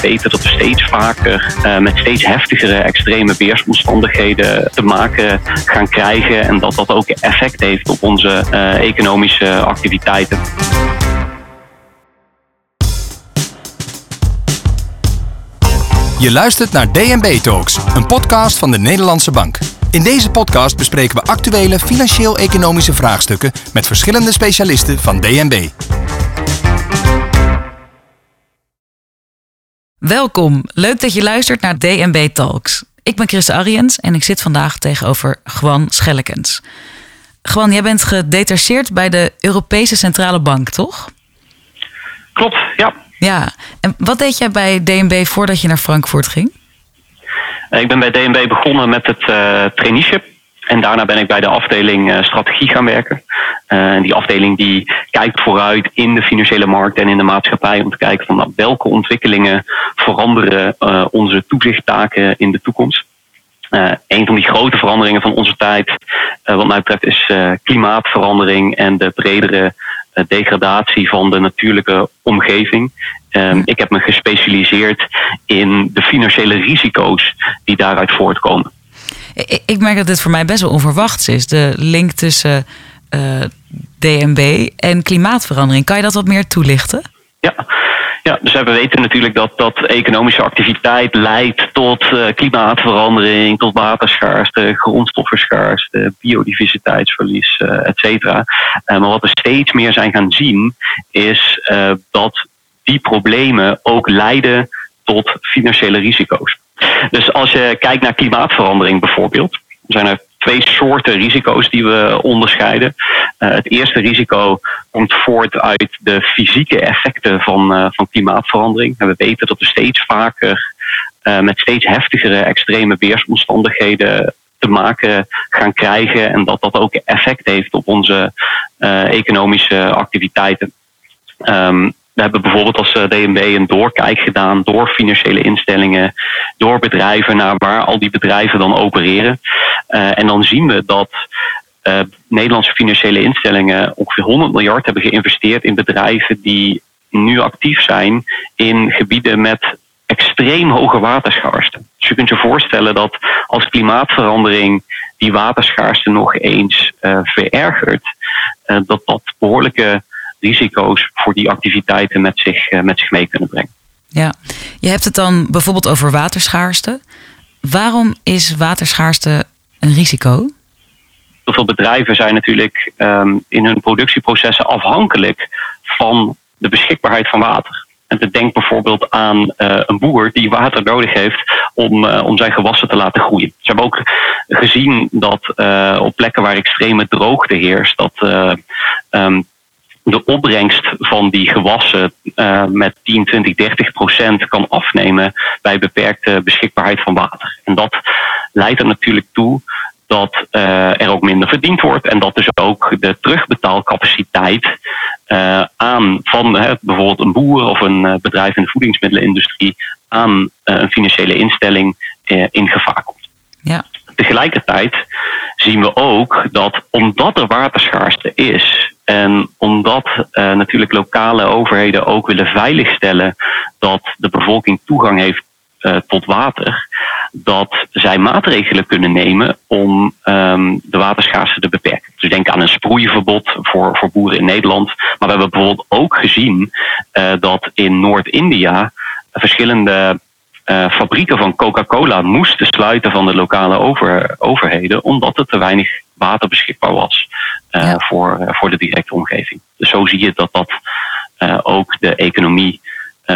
weten dat we steeds vaker met steeds heftigere extreme weersomstandigheden te maken gaan krijgen. En dat dat ook effect heeft op onze economische activiteiten. Je luistert naar DNB Talks, een podcast van de Nederlandse Bank. In deze podcast bespreken we actuele financieel-economische vraagstukken met verschillende specialisten van DNB. Welkom, leuk dat je luistert naar DNB Talks. Ik ben Chris Ariens en ik zit vandaag tegenover Gwan Schellekens. Gwan, jij bent gedetacheerd bij de Europese Centrale Bank, toch? Klopt, ja. Ja, en wat deed jij bij DNB voordat je naar Frankfurt ging? Ik ben bij DNB begonnen met het uh, traineeship. En daarna ben ik bij de afdeling uh, strategie gaan werken. Uh, en die afdeling die kijkt vooruit in de financiële markt en in de maatschappij om te kijken van nou, welke ontwikkelingen veranderen onze toezichttaken in de toekomst. Uh, een van die grote veranderingen van onze tijd, uh, wat mij betreft, is uh, klimaatverandering en de bredere degradatie van de natuurlijke omgeving. Um, ik heb me gespecialiseerd in de financiële risico's die daaruit voortkomen. Ik, ik merk dat dit voor mij best wel onverwachts is. De link tussen DNB en klimaatverandering. Kan je dat wat meer toelichten? Ja. Ja, dus we weten natuurlijk dat, dat economische activiteit leidt tot uh, klimaatverandering, tot waterschaarste, grondstoffenschaarste, biodiversiteitsverlies, uh, et cetera. Uh, maar wat we steeds meer zijn gaan zien, is dat die problemen ook leiden tot financiële risico's. Dus als je kijkt naar klimaatverandering bijvoorbeeld, zijn er twee soorten risico's die we onderscheiden. Uh, het eerste risico komt voort uit de fysieke effecten van, uh, van klimaatverandering. En we weten dat we steeds vaker uh, met steeds heftigere extreme weersomstandigheden te maken gaan krijgen en dat dat ook effect heeft op onze economische activiteiten. Um, we hebben bijvoorbeeld als eh, DNB een doorkijk gedaan door financiële instellingen, door bedrijven naar waar al die bedrijven dan opereren. Uh, en dan zien we dat uh, Nederlandse financiële instellingen ongeveer 100 miljard hebben geïnvesteerd in bedrijven die nu actief zijn in gebieden met extreem hoge waterschaarste. Dus je kunt je voorstellen dat als klimaatverandering die waterschaarste nog eens verergert, dat dat behoorlijke risico's voor die activiteiten met zich, eh, met zich mee kunnen brengen. Ja, je hebt het dan bijvoorbeeld over waterschaarste. Waarom is waterschaarste een risico? Heel veel bedrijven zijn natuurlijk um, in hun productieprocessen afhankelijk van de beschikbaarheid van water. En denk bijvoorbeeld aan uh, een boer die water nodig heeft om, uh, om zijn gewassen te laten groeien. Ze hebben ook gezien dat uh, op plekken waar extreme droogte heerst, dat um, de opbrengst van die gewassen uh, met 10, 20, 30 procent kan afnemen bij beperkte beschikbaarheid van water. En dat leidt er natuurlijk toe dat uh, er ook minder verdiend wordt en dat dus ook de terugbetaalcapaciteit uh, aan van bijvoorbeeld een boer of een bedrijf in de voedingsmiddelenindustrie aan een financiële instelling in gevaar komt. Ja. Tegelijkertijd zien we ook dat omdat er waterschaarste is en omdat uh, natuurlijk lokale overheden ook willen veiligstellen dat de bevolking toegang heeft uh, tot water, dat zij maatregelen kunnen nemen om um, de waterschaarste te beperken. Dus denk aan een sproeiverbod voor, voor boeren in Nederland. Maar we hebben bijvoorbeeld ook gezien uh, dat in Noord-India verschillende uh, fabrieken van Coca-Cola moesten sluiten van de lokale over, overheden, omdat er te weinig water beschikbaar was uh, ja. voor, uh, voor de directe omgeving. Dus zo zie je dat dat ook de economie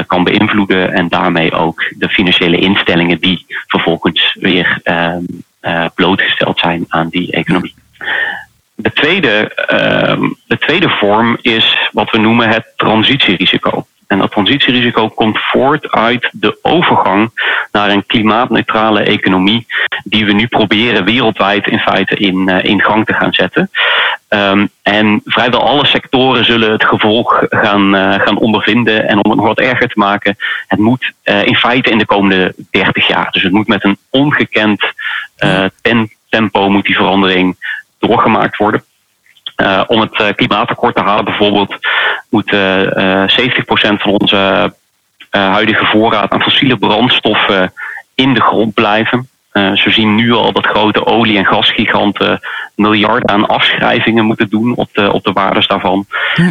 kan beïnvloeden en daarmee ook de financiële instellingen die vervolgens weer ehm, blootgesteld zijn aan die economie. De tweede, ehm, de tweede vorm is wat we noemen het transitierisico. En dat transitierisico komt voort uit de overgang naar een klimaatneutrale economie, die we nu proberen wereldwijd in feite in, uh, in gang te gaan zetten. Um, en vrijwel alle sectoren zullen het gevolg gaan, uh, gaan ondervinden. En om het nog wat erger te maken, het moet uh, in feite in de komende 30 jaar. Dus het moet met een ongekend tempo moet die verandering doorgemaakt worden. Uh, om het uh, klimaatakkoord te halen bijvoorbeeld moet uh, 70% van onze huidige voorraad aan fossiele brandstoffen in de grond blijven. Uh, ze zien nu al dat grote olie- en gasgiganten miljarden aan afschrijvingen moeten doen op de, op de waardes daarvan.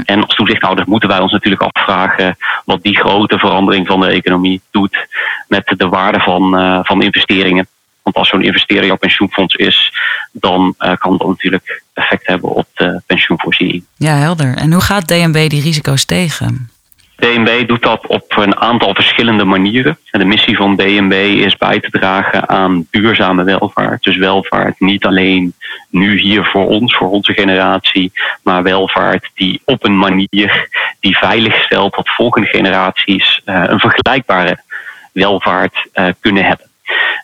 En als toezichthouders moeten wij ons natuurlijk afvragen wat die grote verandering van de economie doet met de waarde van, uh, van investeringen. Want als zo'n investering jouw pensioenfonds is, dan uh, kan dat natuurlijk effect hebben op de pensioenvoorziening. Ja, helder. En hoe gaat DNB die risico's tegen? DNB doet dat op een aantal verschillende manieren. De missie van DNB is bij te dragen aan duurzame welvaart. Dus welvaart niet alleen nu hier voor ons, voor onze generatie, maar welvaart die op een manier die veilig stelt dat volgende generaties uh, een vergelijkbare welvaart uh, kunnen hebben.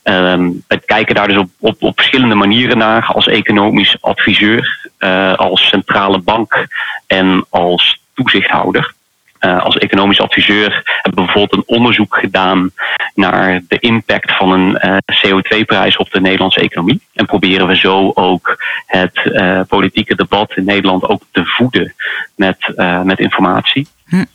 Um, we kijken daar dus op, op, op verschillende manieren naar als economisch adviseur, uh, als centrale bank en als toezichthouder. Uh, als economisch adviseur hebben we bijvoorbeeld een onderzoek gedaan naar de impact van een uh, CO2-prijs op de Nederlandse economie. En proberen we zo ook het uh, politieke debat in Nederland ook te voeden met, met informatie. Hm.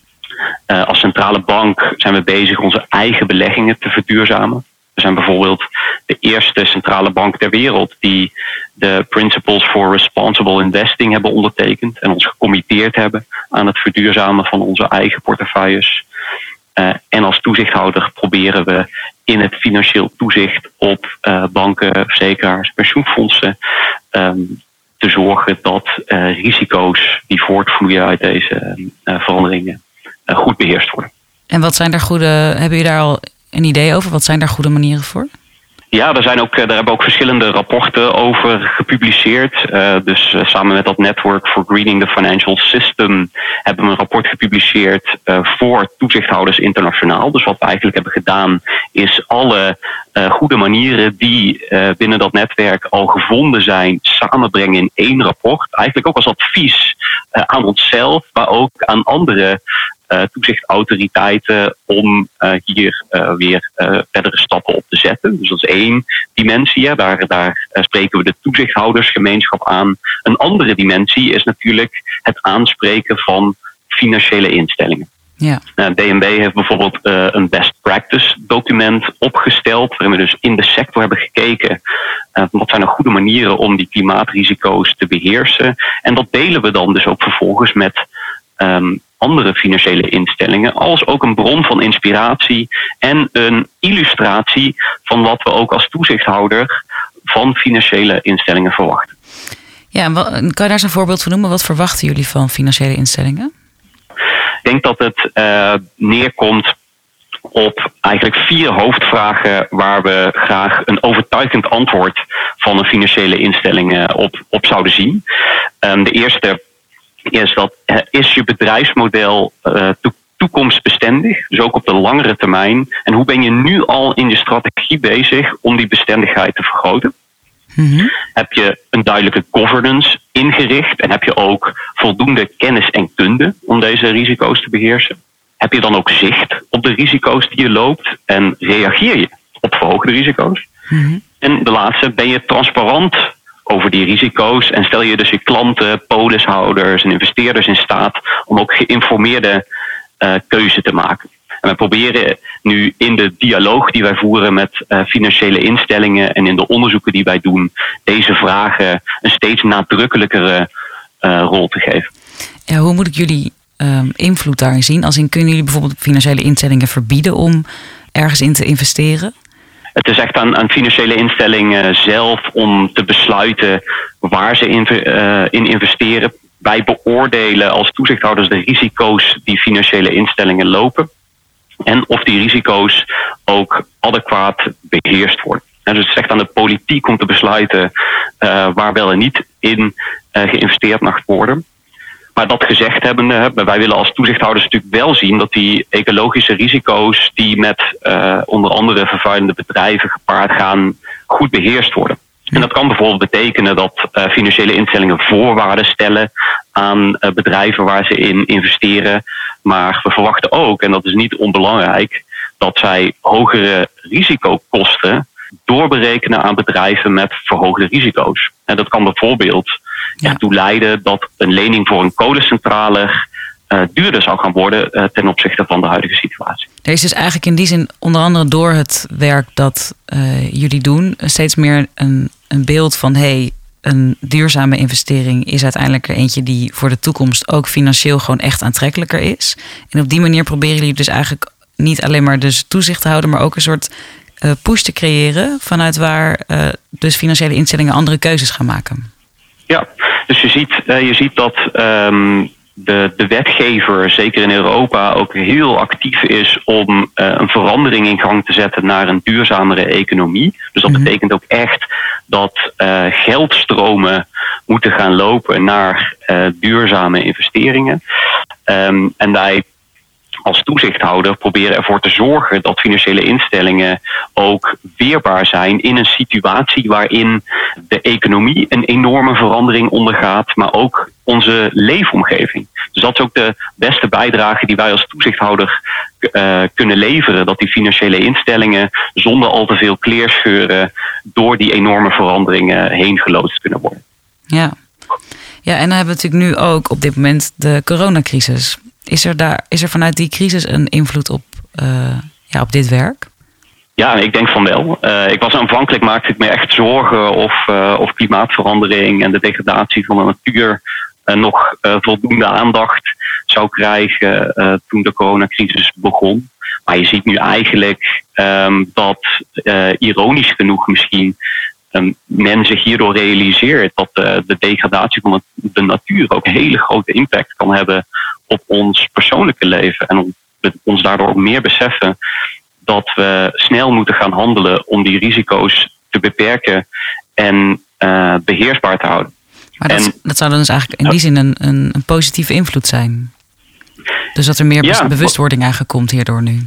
als centrale bank zijn we bezig onze eigen beleggingen te verduurzamen. We zijn bijvoorbeeld de eerste centrale bank ter wereld die de Principles for Responsible Investing hebben ondertekend en ons gecommitteerd hebben aan het verduurzamen van onze eigen portefeuilles. Uh, en als toezichthouder proberen we in het financieel toezicht op uh, banken, verzekeraars, pensioenfondsen um, te zorgen dat uh, risico's die voortvloeien uit deze veranderingen goed beheerst worden. En wat zijn er goede, hebben jullie daar al een idee over? Wat zijn daar goede manieren voor? Ja, er zijn ook, daar hebben ook verschillende rapporten over gepubliceerd. Uh, dus uh, samen met dat Network for Greening the Financial System hebben we een rapport gepubliceerd voor toezichthouders internationaal. Dus wat we eigenlijk hebben gedaan is alle goede manieren die binnen dat netwerk al gevonden zijn samenbrengen in één rapport. Eigenlijk ook als advies aan onszelf, maar ook aan andere toezichtautoriteiten om uh, hier uh, weer verdere stappen op te zetten. Dus dat is één dimensie. Hè. Daar, daar spreken we de toezichthoudersgemeenschap aan. Een andere dimensie is natuurlijk het aanspreken van financiële instellingen. Ja. DNB heeft bijvoorbeeld een best practice document opgesteld, waarin we dus in de sector hebben gekeken wat zijn er goede manieren om die klimaatrisico's te beheersen. En dat delen we dan dus ook vervolgens met um, andere financiële instellingen, als ook een bron van inspiratie en een illustratie van wat we ook als toezichthouder van financiële instellingen verwachten. Ja, kan je daar eens een voorbeeld van noemen? Wat verwachten jullie van financiële instellingen? Ik denk dat het uh, neerkomt op eigenlijk vier hoofdvragen waar we graag een overtuigend antwoord van een financiële instelling op, op zouden zien. Um, de eerste is dat is je bedrijfsmodel uh, toekomstbestendig, dus ook op de langere termijn? En hoe ben je nu al in je strategie bezig om die bestendigheid te vergroten? Mm-hmm. Heb je een duidelijke governance ingericht en heb je ook voldoende kennis en kunde om deze risico's te beheersen? Heb je dan ook zicht op de risico's die je loopt en reageer je op verhoogde risico's? Mm-hmm. En de laatste, ben je transparant over die risico's. En stel je dus je klanten, polishouders en investeerders in staat om ook geïnformeerde uh, keuze te maken. En we proberen nu in de dialoog die wij voeren met uh, financiële instellingen en in de onderzoeken die wij doen, deze vragen een steeds nadrukkelijkere uh, rol te geven. Ja, hoe moet ik jullie um, invloed daarin zien? Als in kunnen jullie bijvoorbeeld financiële instellingen verbieden om ergens in te investeren? Het is echt aan, aan financiële instellingen zelf om te besluiten waar ze in, uh, in investeren. Wij beoordelen als toezichthouders de risico's die financiële instellingen lopen. En of die risico's ook adequaat beheerst worden. En dus het is echt aan de politiek om te besluiten uh, waar wel en niet in geïnvesteerd mag worden. Maar dat gezegd hebbende, wij willen als toezichthouders natuurlijk wel zien dat die ecologische risico's die met uh, onder andere vervuilende bedrijven gepaard gaan, goed beheerst worden. En dat kan bijvoorbeeld betekenen dat uh, financiële instellingen voorwaarden stellen aan uh, bedrijven waar ze in investeren. Maar we verwachten ook, en dat is niet onbelangrijk, dat zij hogere risicokosten doorberekenen aan bedrijven met verhoogde risico's. En dat kan bijvoorbeeld ja. ertoe leiden dat een lening voor een kolencentrale uh, duurder zou gaan worden uh, ten opzichte van de huidige situatie. Er is dus eigenlijk in die zin, onder andere door het werk dat uh, jullie doen, steeds meer een, een beeld van hey, een duurzame investering is uiteindelijk er eentje die voor de toekomst ook financieel gewoon echt aantrekkelijker is. En op die manier proberen jullie dus eigenlijk niet alleen maar dus toezicht te houden, maar ook een soort push te creëren vanuit waar dus financiële instellingen andere keuzes gaan maken. Ja, dus je ziet, uh, je ziet dat um, de, de wetgever, zeker in Europa, ook heel actief is om uh, een verandering in gang te zetten naar een duurzamere economie. Dus dat Mhm. betekent ook echt dat uh, geldstromen moeten gaan lopen naar uh, duurzame investeringen. Um, en wij als toezichthouder proberen ervoor te zorgen dat financiële instellingen ook weerbaar zijn in een situatie waarin de economie een enorme verandering ondergaat, maar ook onze leefomgeving. Dus dat is ook de beste bijdrage die wij als toezichthouder uh, kunnen leveren. Dat die financiële instellingen zonder al te veel kleerscheuren door die enorme veranderingen heen geloodst kunnen worden. Ja. ja, en dan hebben we natuurlijk nu ook op dit moment de coronacrisis. Is er, daar, is er vanuit die crisis een invloed op, uh, ja, op dit werk? Ja, ik denk van wel. Uh, ik was aanvankelijk maakte ik me echt zorgen of, uh, of klimaatverandering en de degradatie van de natuur nog voldoende aandacht zou krijgen toen de coronacrisis begon. Maar je ziet nu eigenlijk um, dat ironisch genoeg misschien um, men zich hierdoor realiseert dat de degradatie van de natuur ook een hele grote impact kan hebben op ons persoonlijke leven en ons daardoor ook meer beseffen dat we snel moeten gaan handelen om die risico's te beperken en uh, beheersbaar te houden. Maar dat, en, dat zou dan dus eigenlijk in die zin een, een, een positieve invloed zijn. Dus dat er meer ja, bewustwording eigenlijk komt hierdoor nu.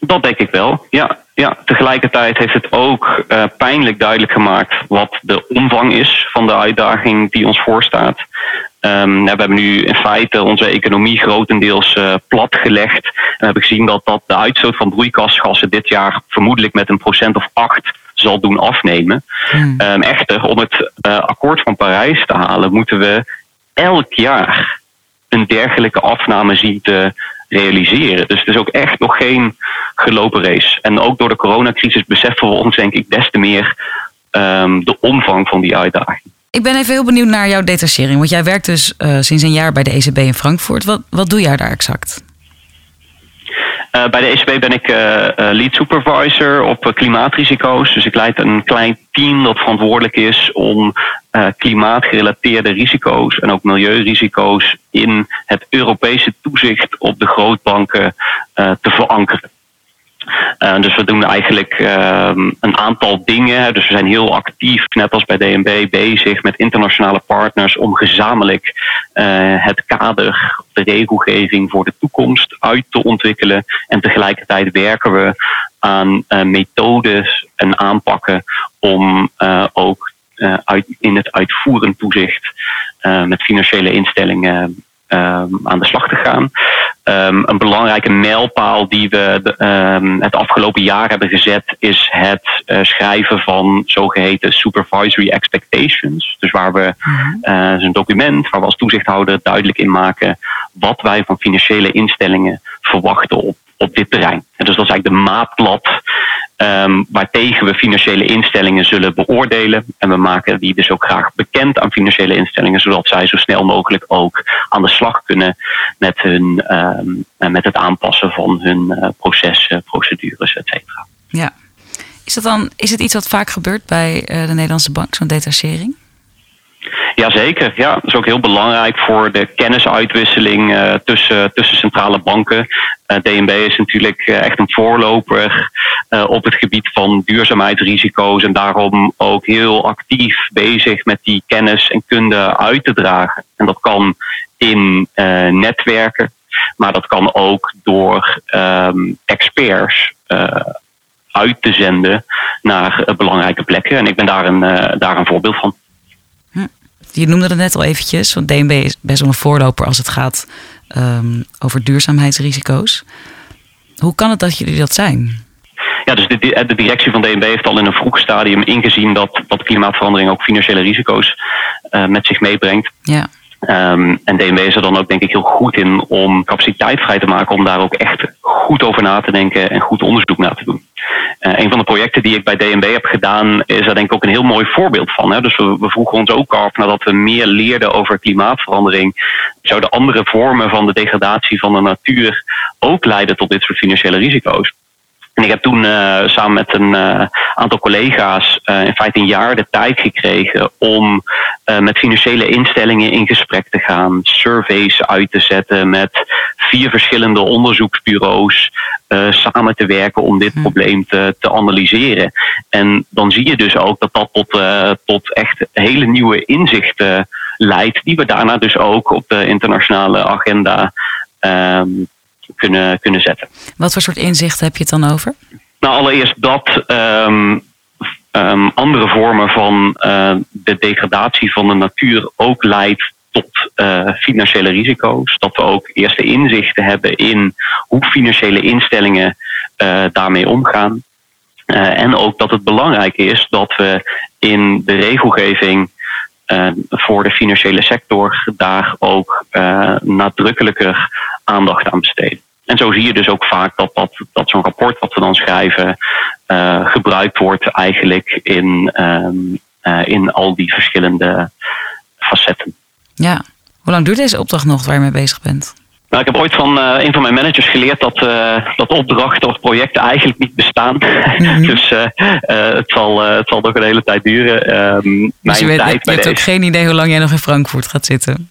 Dat denk ik wel, ja. ja. Tegelijkertijd heeft het ook uh, pijnlijk duidelijk gemaakt wat de omvang is van de uitdaging die ons voorstaat. Um, we hebben nu in feite onze economie grotendeels uh, platgelegd. En we hebben gezien dat, dat de uitstoot van broeikasgassen dit jaar vermoedelijk met een procent of acht zal doen afnemen. Hmm. Um, echter, om het uh, akkoord van Parijs te halen, moeten we elk jaar een dergelijke afname zien te realiseren. Dus het is ook echt nog geen gelopen race. En ook door de coronacrisis beseffen we ons, denk ik, des te meer um, de omvang van die uitdaging. Ik ben even heel benieuwd naar jouw detachering. Want jij werkt dus uh, sinds een jaar bij de ECB in Frankfurt. Wat, wat doe jij daar exact? Uh, bij de ECB ben ik uh, lead supervisor op klimaatrisico's. Dus ik leid een klein team dat verantwoordelijk is om klimaatgerelateerde risico's en ook milieurisico's in het Europese toezicht op de grootbanken te verankeren. Uh, dus we doen eigenlijk uh, een aantal dingen. Dus we zijn heel actief, net als bij DNB, bezig met internationale partners om gezamenlijk uh, het kader, de regelgeving voor de toekomst uit te ontwikkelen. En tegelijkertijd werken we aan methodes en aanpakken om ook uit, in het uitvoerend toezicht met financiële instellingen Um, aan de slag te gaan. Um, een belangrijke mijlpaal die we de, um, het afgelopen jaar hebben gezet is het uh, schrijven van zogeheten supervisory expectations. Dus waar we uh, een document waar we als toezichthouder duidelijk in maken wat wij van financiële instellingen verwachten op, op dit terrein. En dus dat is eigenlijk de maatlat um, waartegen we financiële instellingen zullen beoordelen. En we maken die dus ook graag bekend aan financiële instellingen, zodat zij zo snel mogelijk ook aan de slag kunnen met, hun, um, met het aanpassen van hun uh, processen, procedures, et cetera. Ja. Is, dat dan, is het iets wat vaak gebeurt bij uh, de Nederlandse bank, zo'n detachering? Jazeker, ja. Dat is ook heel belangrijk voor de kennisuitwisseling uh, tussen, tussen centrale banken. Uh, DNB is natuurlijk uh, echt een voorloper op het gebied van duurzaamheidsrisico's en daarom ook heel actief bezig met die kennis en kunde uit te dragen. En dat kan in netwerken, maar dat kan ook door um, experts uit te zenden naar belangrijke plekken. En ik ben daar een, daar een voorbeeld van. Je noemde het net al eventjes, want DNB is best wel een voorloper als het gaat um, over duurzaamheidsrisico's. Hoe kan het dat jullie dat zijn? Ja, dus de, de, directie van DNB heeft al in een vroeg stadium ingezien dat, dat klimaatverandering ook financiële risico's uh, met zich meebrengt. Ja. Um, en DNB is er dan ook denk ik heel goed in om capaciteit vrij te maken om daar ook echt goed over na te denken en goed onderzoek naar te doen. Uh, een van de projecten die ik bij DNB heb gedaan is daar denk ik ook een heel mooi voorbeeld van. Hè? Dus we, we vroegen ons ook af nadat we meer leerden over klimaatverandering, zouden andere vormen van de degradatie van de natuur ook leiden tot dit soort financiële risico's. En ik heb toen uh, samen met een uh, aantal collega's uh, in feite een jaar de tijd gekregen om met financiële instellingen in gesprek te gaan, surveys uit te zetten met vier verschillende onderzoeksbureaus samen te werken om dit hm. probleem te, te analyseren. En dan zie je dus ook dat dat tot, tot echt hele nieuwe inzichten leidt, die we daarna dus ook op de internationale agenda um, kunnen, kunnen zetten. Wat voor soort inzichten heb je het dan over? Nou, allereerst dat um, um, andere vormen van uh, de degradatie van de natuur ook leidt tot uh, financiële risico's. Dat we ook eerste inzichten hebben in hoe financiële instellingen uh, daarmee omgaan. en ook dat het belangrijk is dat we in de regelgeving voor de financiële sector daar ook nadrukkelijker aandacht aan besteden. En zo zie je dus ook vaak dat, dat, dat zo'n rapport wat we dan schrijven uh, gebruikt wordt eigenlijk in, um, uh, in al die verschillende facetten. Ja, hoe lang duurt deze opdracht nog waar je mee bezig bent? Nou, ik heb ooit van uh, een van mijn managers geleerd dat, uh, dat opdrachten of projecten eigenlijk niet bestaan. Mm -hmm. dus uh, het, zal, het zal nog een hele tijd duren. Ehm, dus je, weet, tijd je hebt ook geen idee hoe lang jij nog in Frankfurt gaat zitten?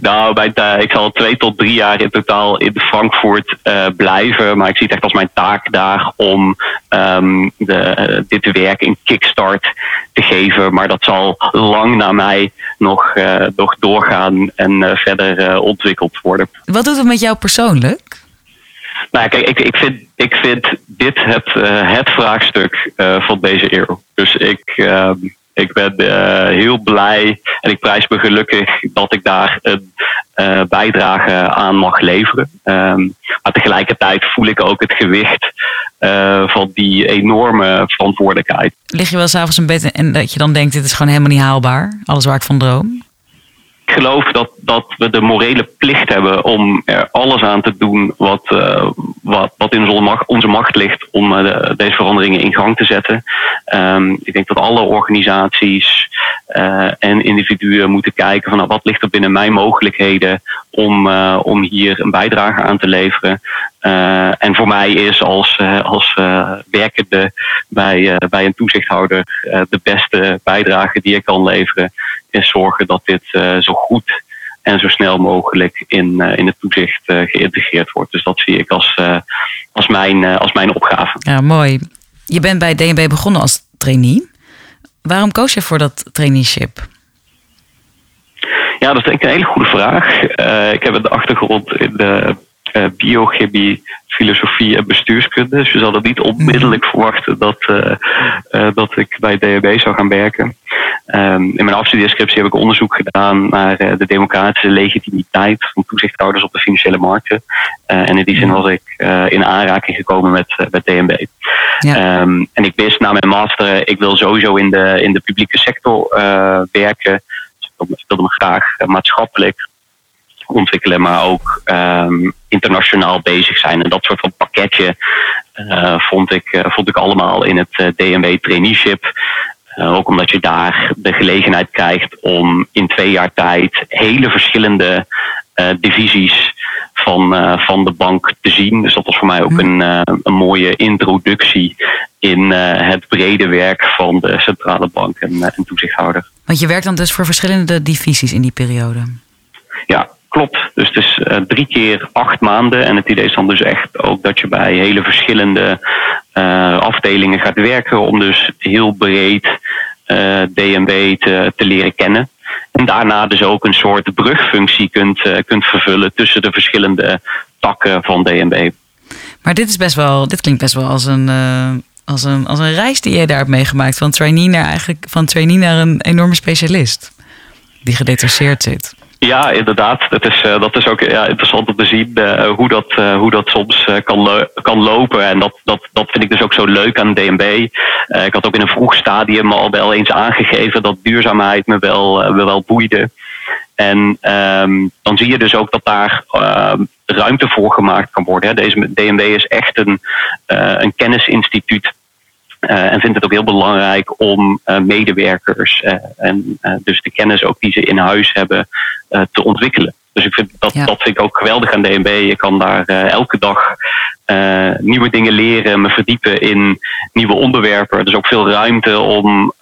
Nou, bij, uh, ik zal twee tot drie jaar in totaal in Frankfurt uh, blijven. Maar ik zie het echt als mijn taak daar om um, de, uh, dit werk een kickstart te geven. Maar dat zal lang na mij nog, nog doorgaan en verder ontwikkeld worden. Wat doet het met jou persoonlijk? Nou, kijk, ik, ik, vind, ik vind dit het, het vraagstuk van deze eeuw. Dus ik ehm, ik ben uh, heel blij en ik prijs me gelukkig dat ik daar een uh, bijdrage aan mag leveren. Um, maar tegelijkertijd voel ik ook het gewicht uh, van die enorme verantwoordelijkheid. Lig je wel s'avonds in bed en dat je dan denkt: dit is gewoon helemaal niet haalbaar? Alles waar ik van droom? Ik geloof dat, dat we de morele plicht hebben om er alles aan te doen wat, uh, wat, wat in onze macht, onze macht ligt om de, deze veranderingen in gang te zetten. Um, ik denk dat alle organisaties uh, en individuen moeten kijken van nou, wat ligt er binnen mijn mogelijkheden om, om hier een bijdrage aan te leveren. en voor mij is als, als werkende bij, bij een toezichthouder de beste bijdrage die ik kan leveren is zorgen dat dit uh, zo goed en zo snel mogelijk in, uh, in het toezicht uh, geïntegreerd wordt. Dus dat zie ik als, als, mijn, als mijn opgave. Ja, mooi. Je bent bij DNB begonnen als trainee. Waarom koos je voor dat traineeship? Ja, dat is denk ik een hele goede vraag. ik heb de achtergrond in de biochemie, filosofie en bestuurskunde. Dus je zal het niet onmiddellijk mhm. verwachten dat, dat ik bij DNB zou gaan werken. Um, in mijn afstudeerscriptie heb ik onderzoek gedaan naar uh, de democratische legitimiteit van toezichthouders op de financiële markten. En in die zin was ik in aanraking gekomen met, met DNB. Ja. Um, en ik wist na mijn master, ik wil sowieso in de, in de publieke sector werken. Dus ik wilde me graag maatschappelijk ontwikkelen, maar ook um, internationaal bezig zijn. En dat soort van pakketje vond, ik, vond ik allemaal in het DNB traineeship. Uh, ook omdat je daar de gelegenheid krijgt om in twee jaar tijd hele verschillende divisies van, van de bank te zien. Dus dat was voor mij ook een, een mooie introductie in het brede werk van de centrale bank en, en toezichthouder. Want je werkt dan dus voor verschillende divisies in die periode? Ja, Klopt. Dus het is uh, drie keer acht maanden. En het idee is dan dus echt ook dat je bij hele verschillende uh, afdelingen gaat werken. Om dus heel breed uh, eh, te, te leren kennen. En daarna dus ook een soort brugfunctie kunt, kunt vervullen tussen de verschillende takken van DNB. Maar dit, is best wel, dit klinkt best wel als een, als, een, als een reis die je daar hebt meegemaakt. Van trainee naar, eigenlijk, van trainee naar een enorme specialist. Die gedetacheerd zit. Ja, inderdaad. Dat is, uh, dat is ook ja, interessant om te zien uh, hoe, dat, uh, hoe dat soms kan, kan lopen. En dat, dat, dat vind ik dus ook zo leuk aan DNB. ik had ook in een vroeg stadium al wel eens aangegeven dat duurzaamheid me wel, wel boeide. En ehm, dan zie je dus ook dat daar ehm, ruimte voor gemaakt kan worden. Deze DNB is echt een, een kennisinstituut. Uh, en vindt het ook heel belangrijk om uh, medewerkers en dus de kennis ook die ze in huis hebben te ontwikkelen. Dus ik vind dat, dat vind ik ook geweldig aan DNB. Je kan daar elke dag nieuwe dingen leren, me verdiepen in nieuwe onderwerpen. Er is ook veel ruimte om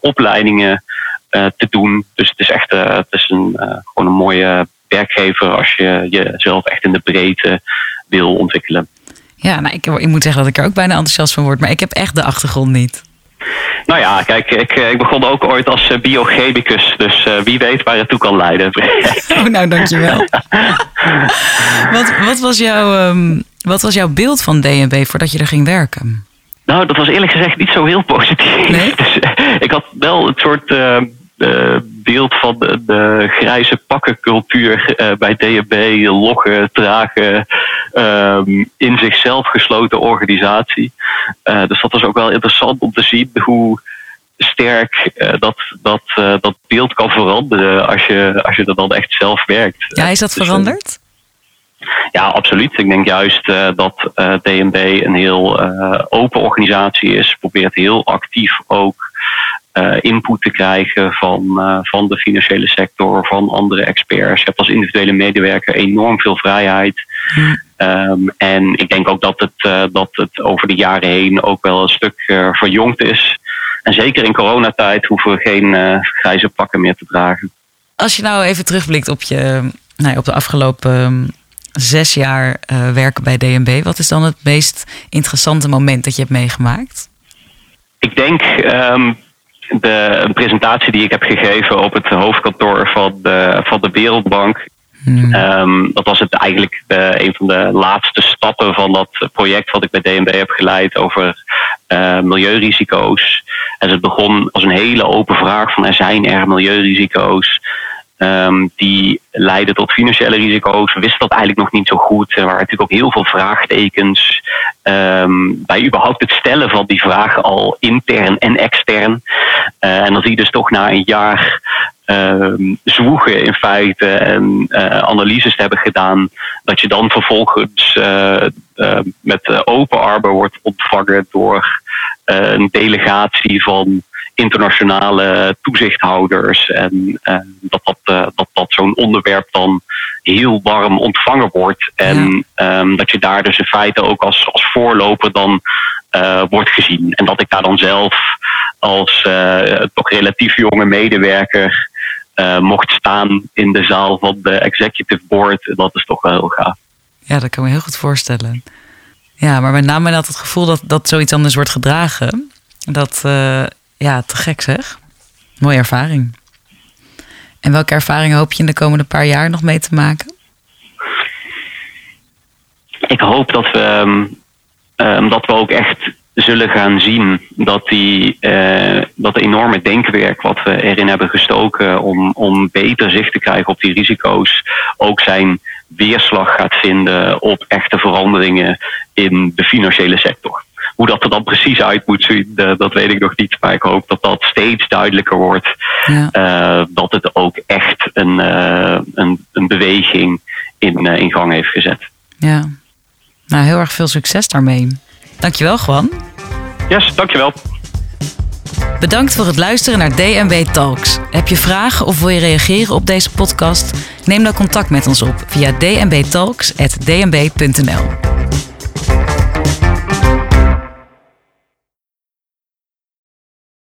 opleidingen te doen. Dus het is echt het is een, gewoon een mooie werkgever als je jezelf echt in de breedte wil ontwikkelen. Ja, nou, ik, ik moet zeggen dat ik er ook bijna enthousiast van word, maar ik heb echt de achtergrond niet. Nou ja, kijk, ik, ik begon ook ooit als biochemicus, dus wie weet waar het toe kan leiden. oh, nou, dankjewel. wat, wat, was jouw, um, wat was jouw beeld van DNB voordat je er ging werken? Nou, dat was eerlijk gezegd niet zo heel positief. Nee? Dus, ik had wel het soort uh, beeld van de, de, grijze pakkencultuur uh, bij DNB, loggen, trage, um, in zichzelf gesloten organisatie. Uh, dus dat was ook wel interessant om te zien hoe sterk dat, dat, dat beeld kan veranderen als je, als je er dan echt zelf werkt. Ja, is dat dus, veranderd? Ja, absoluut. Ik denk juist uh, dat DNB een heel open organisatie is. Probeert heel actief ook uh, input te krijgen van, uh, van de financiële sector, van andere experts. Je hebt als individuele medewerker enorm veel vrijheid. Um, en ik denk ook dat het, uh, dat het over de jaren heen ook wel een stuk verjongd is. En zeker in coronatijd hoeven we geen grijze pakken meer te dragen. Als je nou even terugblikt op, je, nou, op de afgelopen ehm, zes jaar werken bij DNB, wat is dan het meest interessante moment dat je hebt meegemaakt? Ik denk um, de presentatie die ik heb gegeven op het hoofdkantoor van de, van de Wereldbank. Hmm. Um, dat was het eigenlijk de, een van de laatste stappen van dat project wat ik bij DNB heb geleid over uh, milieurisico's. En het begon als een hele open vraag van er zijn er milieurisico's. Um, die leiden tot financiële risico's. We wisten dat eigenlijk nog niet zo goed. Er waren natuurlijk ook heel veel vraagtekens um, bij überhaupt het stellen van die vragen al intern en extern. Uh, en dan zie je dus toch na een jaar um, zwoegen in feite en uh, analyses te hebben gedaan, dat je dan vervolgens uh, met open armen wordt ontvangen door een delegatie van internationale toezichthouders. En dat dat, uh, dat, dat zo'n onderwerp dan heel warm ontvangen wordt. En ja. um, dat je daar dus in feite ook als, als voorloper dan uh, wordt gezien. En dat ik daar dan zelf als toch relatief jonge medewerker mocht staan in de zaal van de executive board. Dat is toch wel heel gaaf. Ja, dat kan me heel goed voorstellen. Ja, maar met name dat het gevoel dat, dat zoiets anders wordt gedragen. Dat, ja, te gek zeg. Mooie ervaring. En welke ervaringen hoop je in de komende paar jaar nog mee te maken? Ik hoop dat we, um, dat we ook echt zullen gaan zien dat, die, uh, dat enorme denkwerk wat we erin hebben gestoken om, om beter zicht te krijgen op die risico's ook zijn weerslag gaat vinden op echte veranderingen in de financiële sector. Hoe dat er dan precies uit moet zien, uh, dat weet ik nog niet. Maar ik hoop dat dat steeds duidelijker wordt. Ja. Uh, dat het ook echt een, uh, een, een beweging in, in gang heeft gezet. Ja, nou heel erg veel succes daarmee. Dankjewel, Juan. Yes, dankjewel. Bedankt voor het luisteren naar DNB Talks. Heb je vragen of wil je reageren op deze podcast? Neem dan contact met ons op via dnbtalks.dnb.nl.